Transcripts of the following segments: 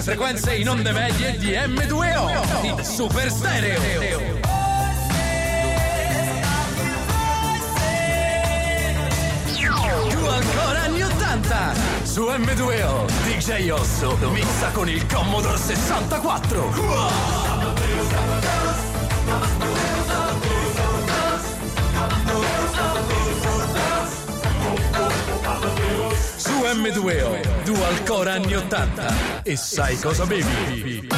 due frequenze in onde medie di M2O, il Super Stereo. Più ancora anni 80 su M2O, DJ Osso mixa con il Commodore 64. M2O, Dual Core anni 80. E sai cosa bevi?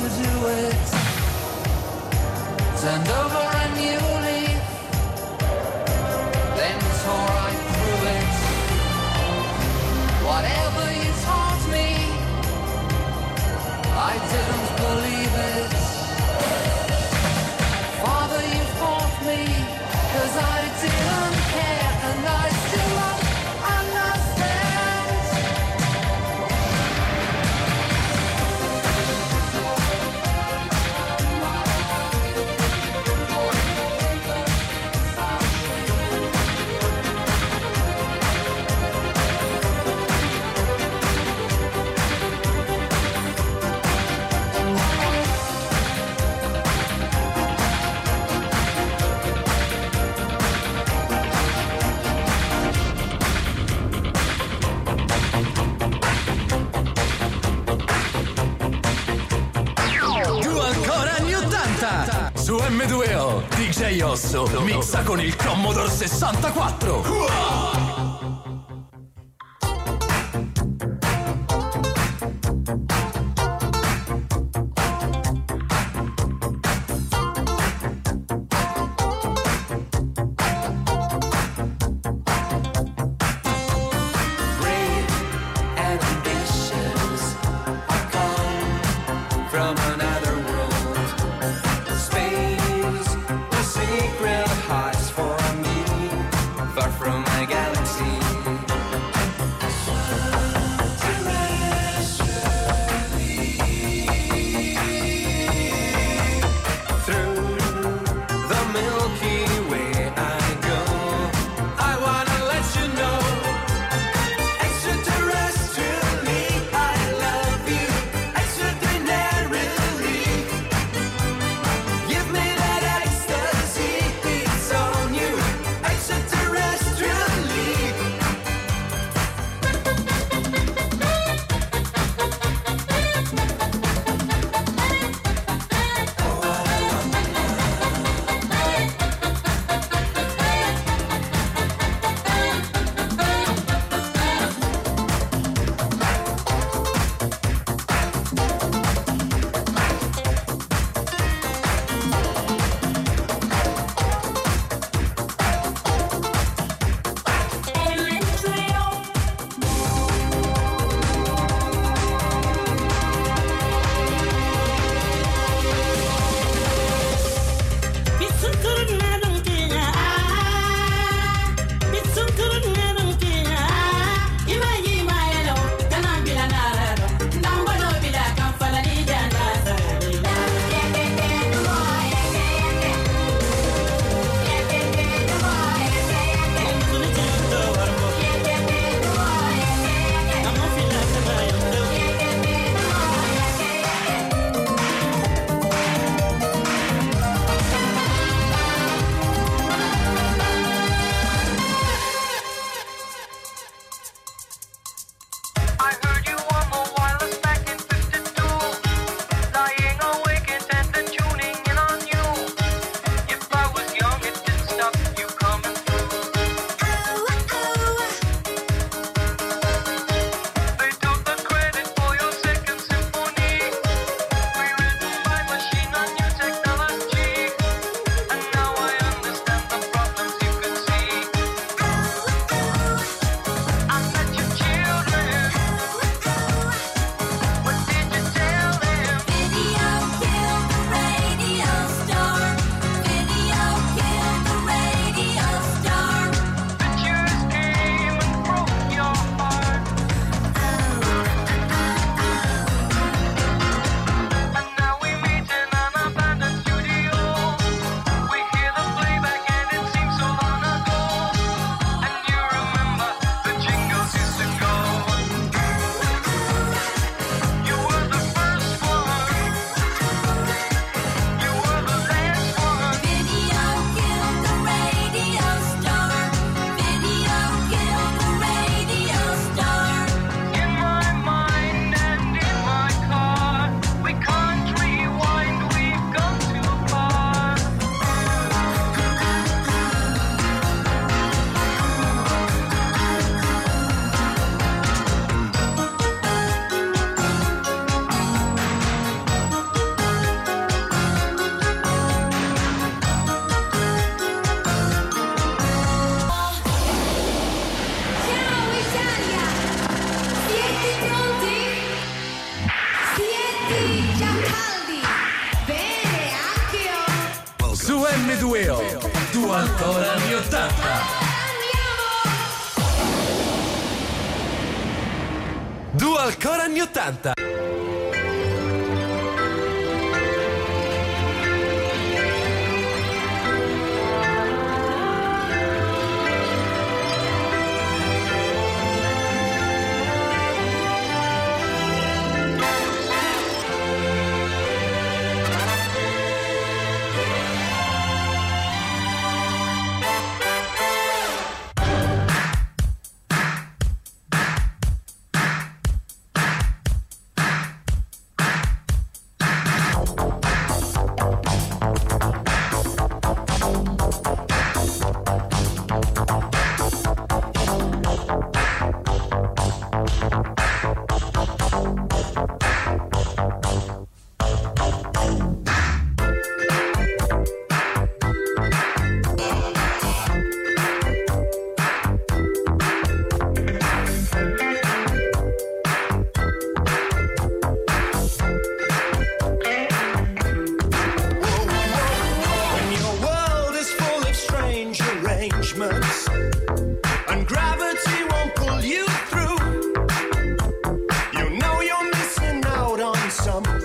To do it. Turned over. M2O DJ Osso mixa con il Commodore 64 wow!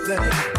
Something.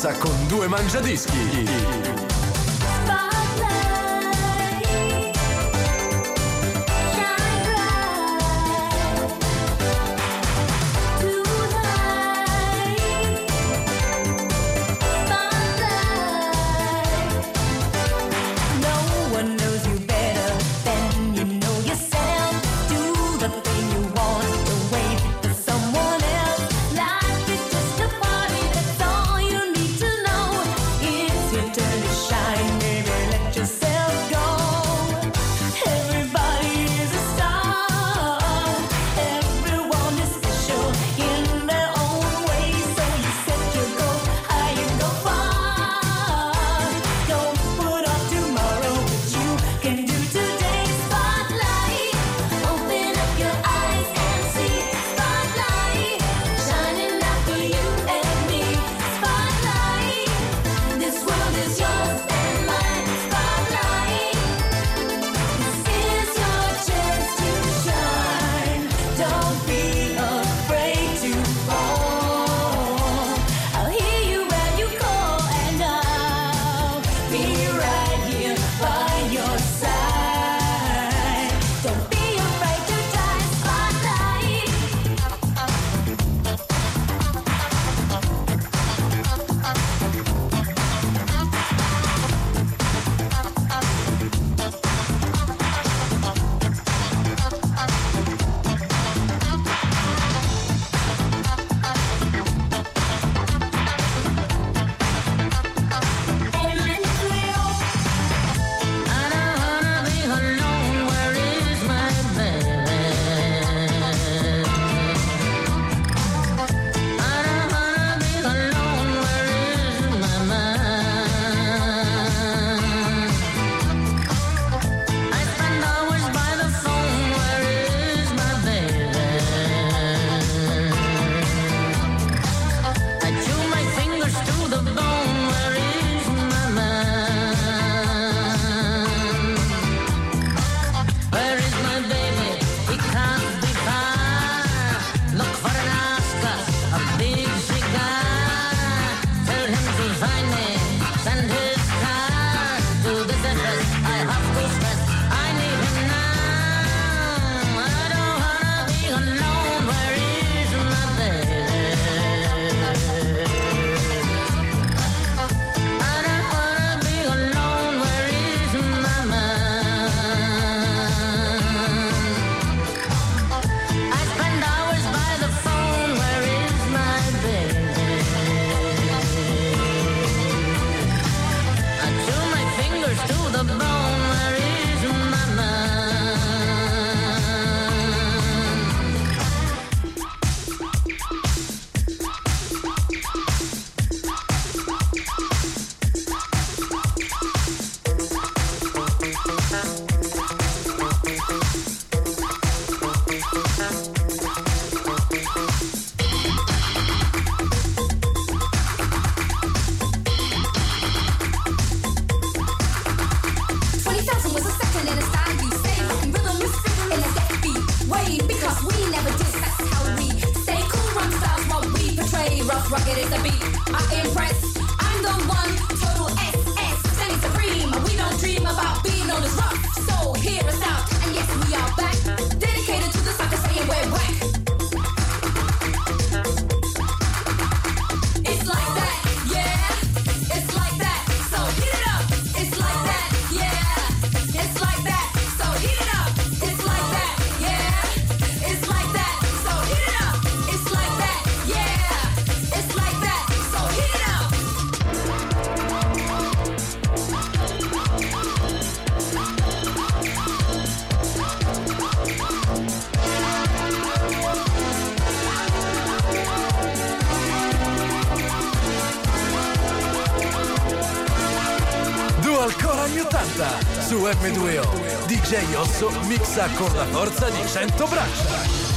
Con due mangiadischi piazza su M2O DJ Osso mixa con la forza di 100 braccia.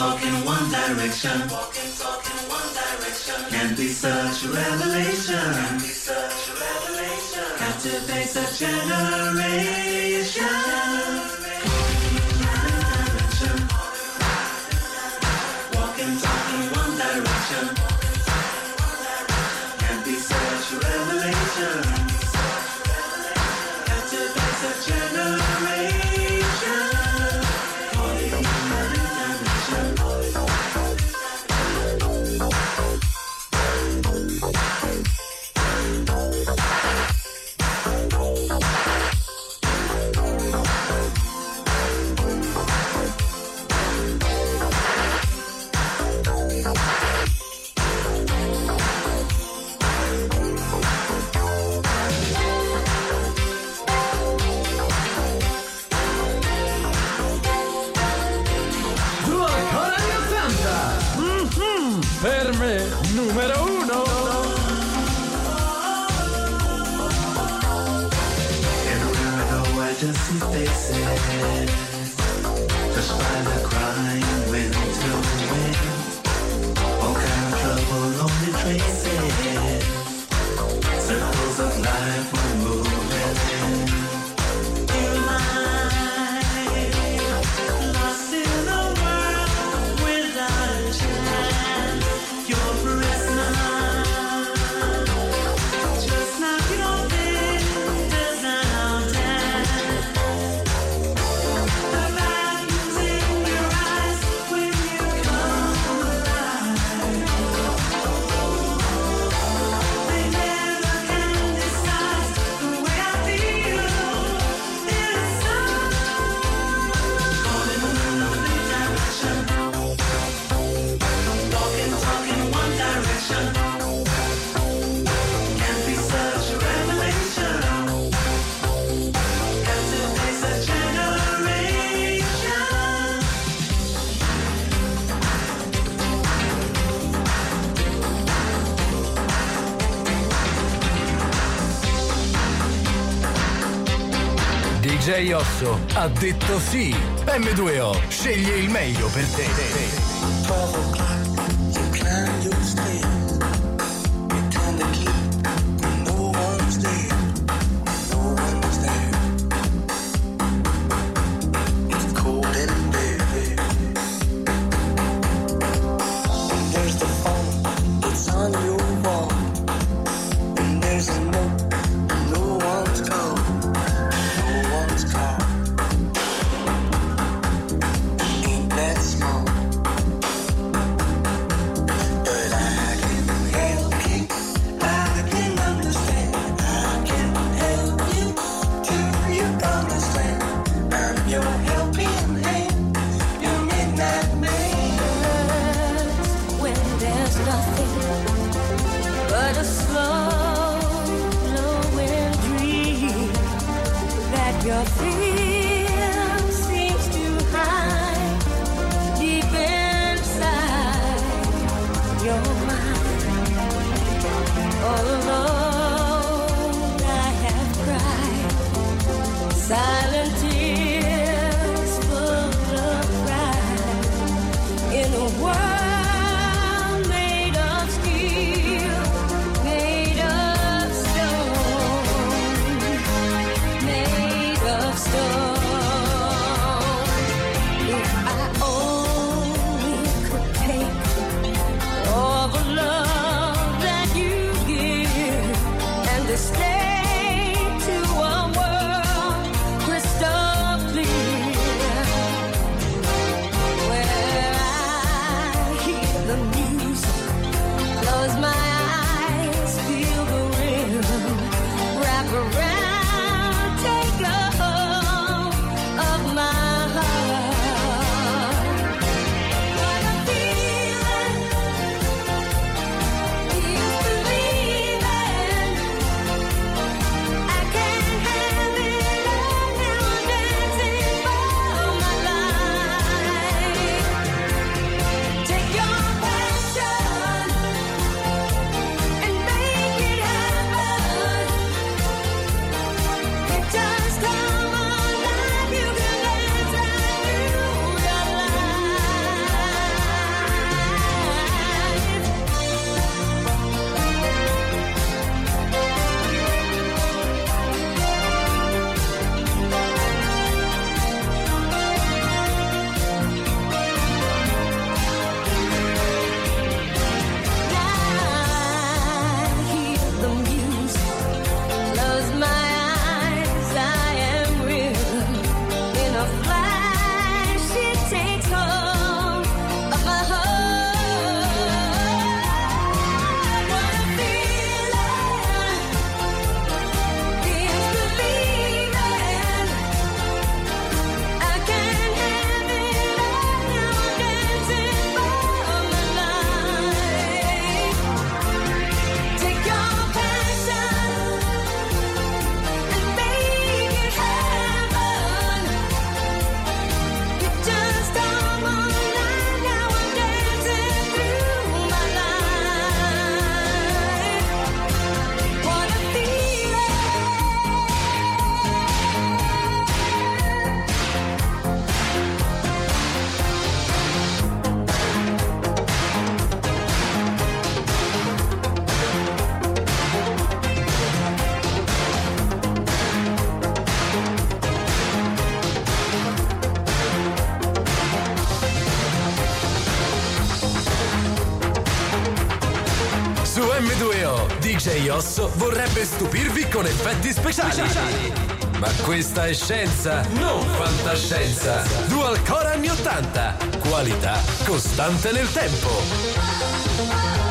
talk in one direction. Walk and talk in one direction. Can't be such revelation. Can't be such revelation. Captivates a generation. Revelation. Ha detto sì. M2O sceglie il meglio per te. su M2O. DJ Osso vorrebbe stupirvi con effetti speciali. Ma questa è scienza, non fantascienza. Dual Core anni 80. Qualità costante nel tempo.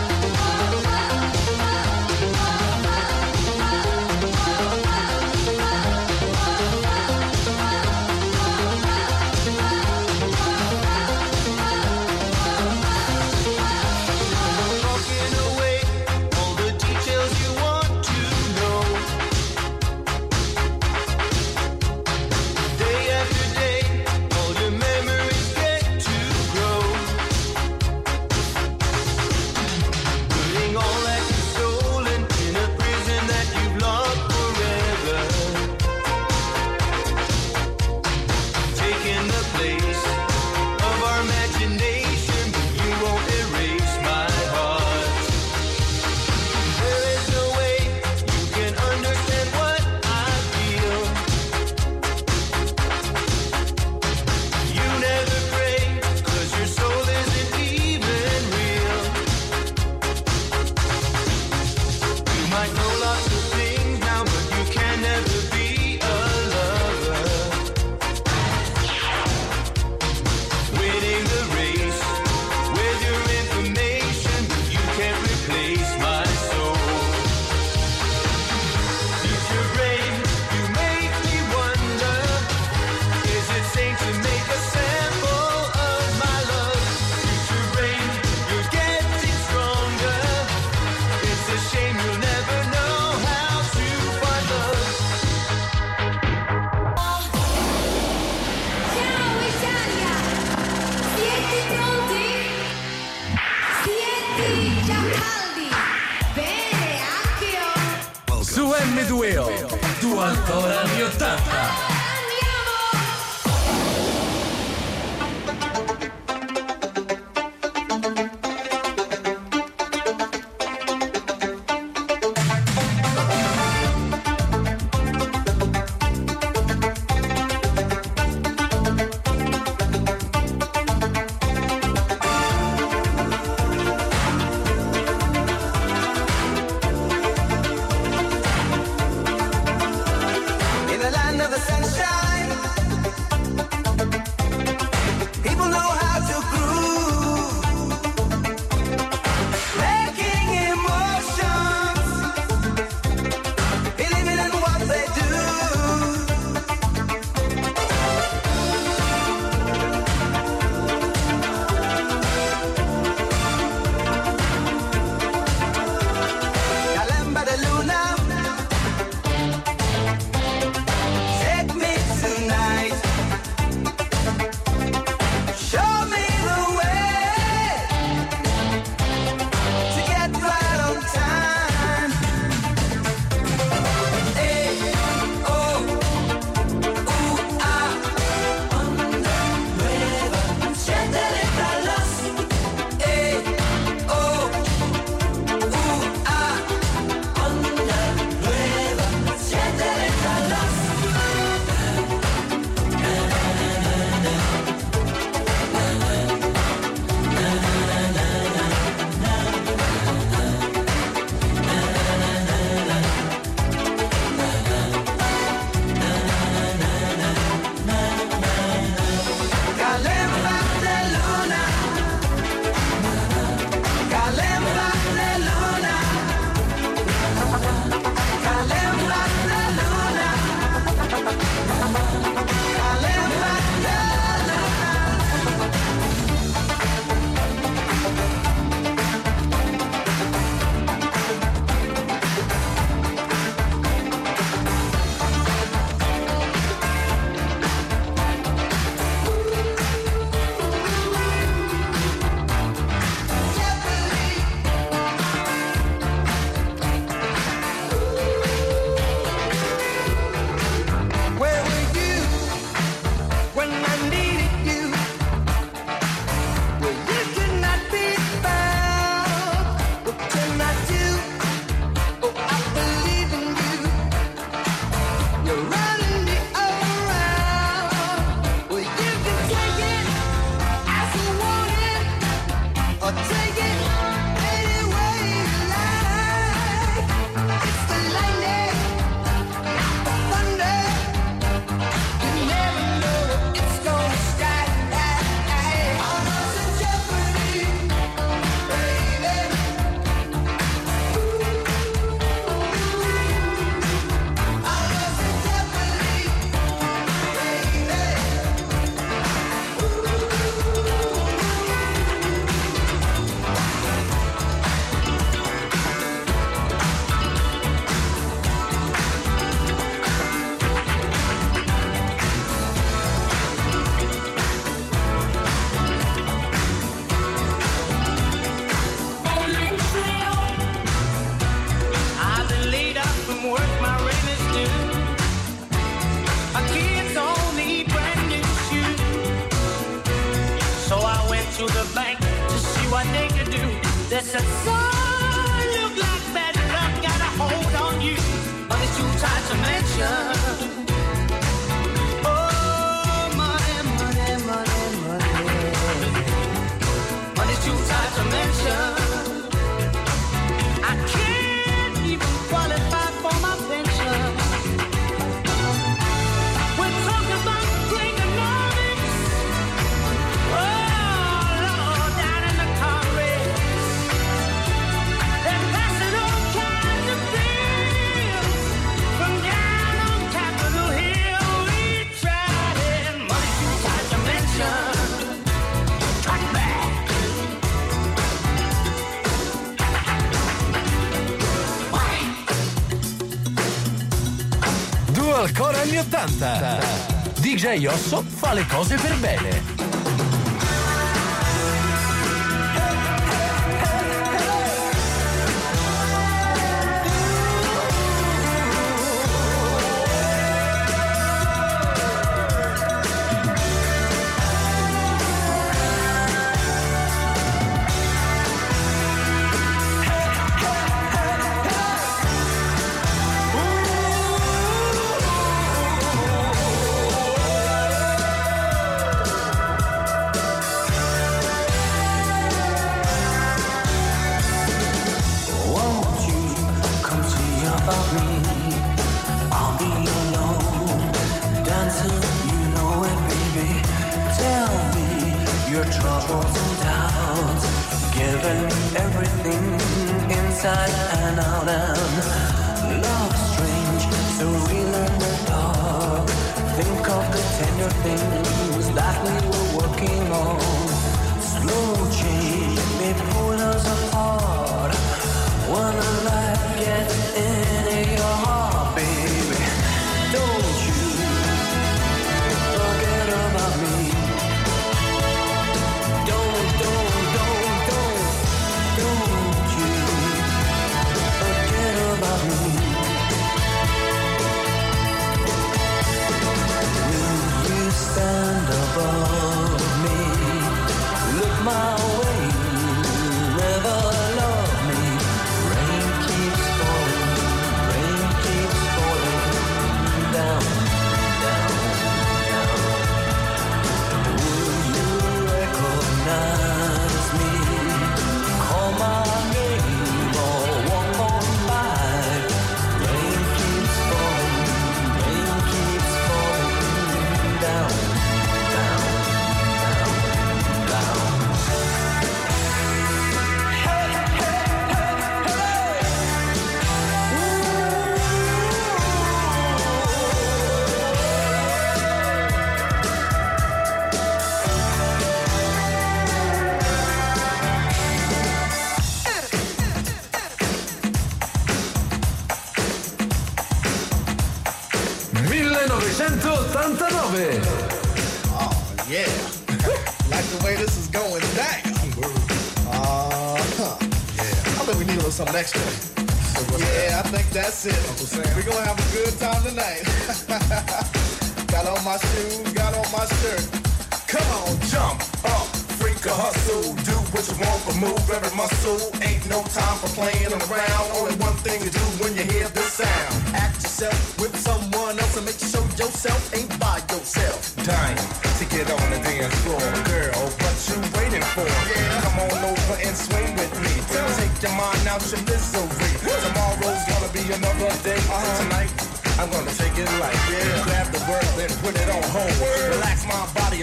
DJ Osso fa le cose per bene.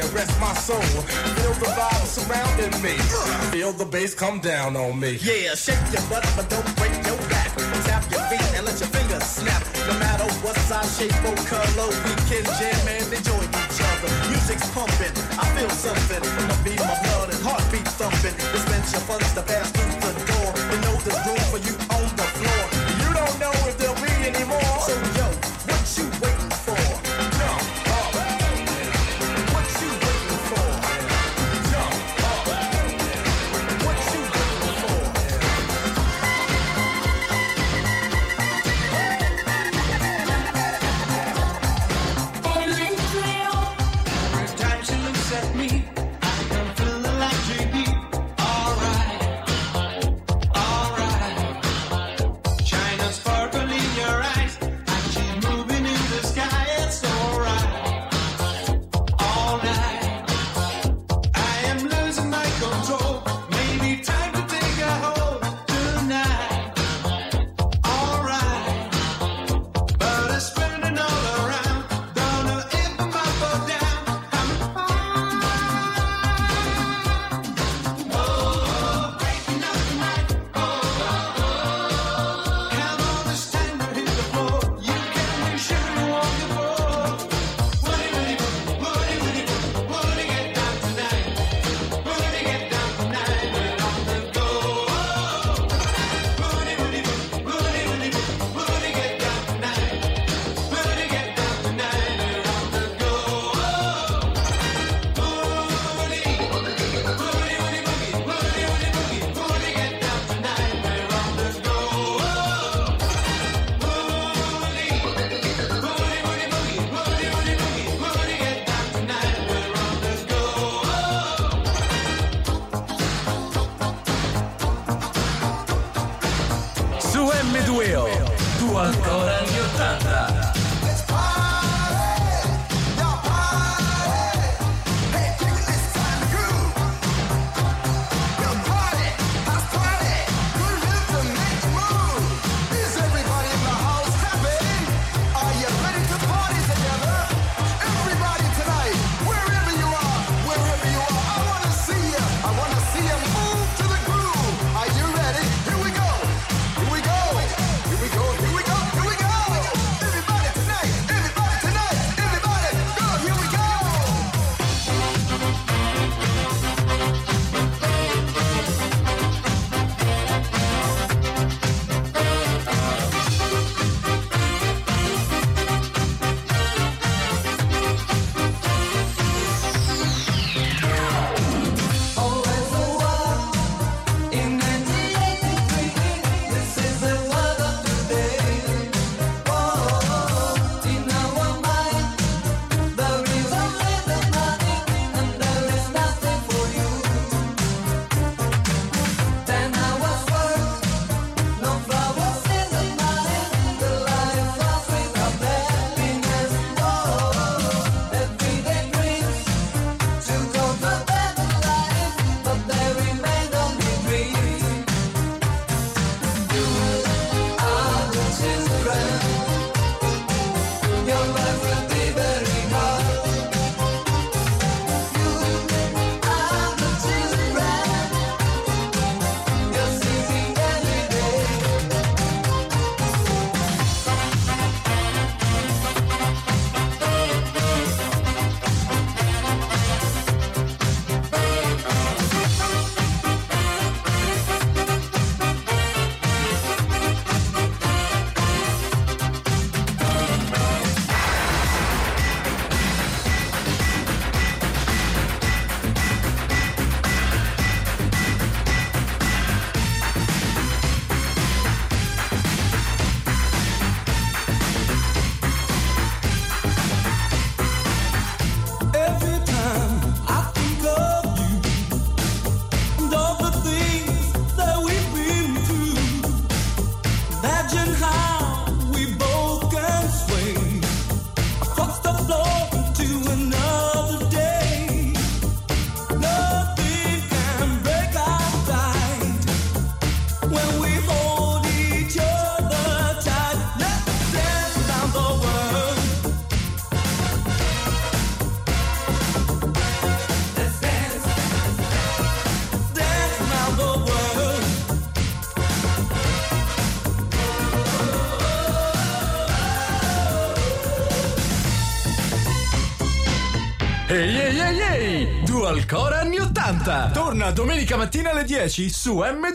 and rest my soul. Feel the vibe surrounding me. Feel the bass come down on me. Yeah, shake your butt, but don't break your back. Tap your feet and let your fingers snap. No matter what size, shape, or color, we can jam and enjoy each other. Music's pumping, I feel something. My beat my blood and heartbeat thumping. Dispense your funds to pass through the door. You know there's room for you on the floor. You don't know if there'll be any more. So yo, what you waiting? Alcora anni 80. Torna domenica mattina alle 10 su M.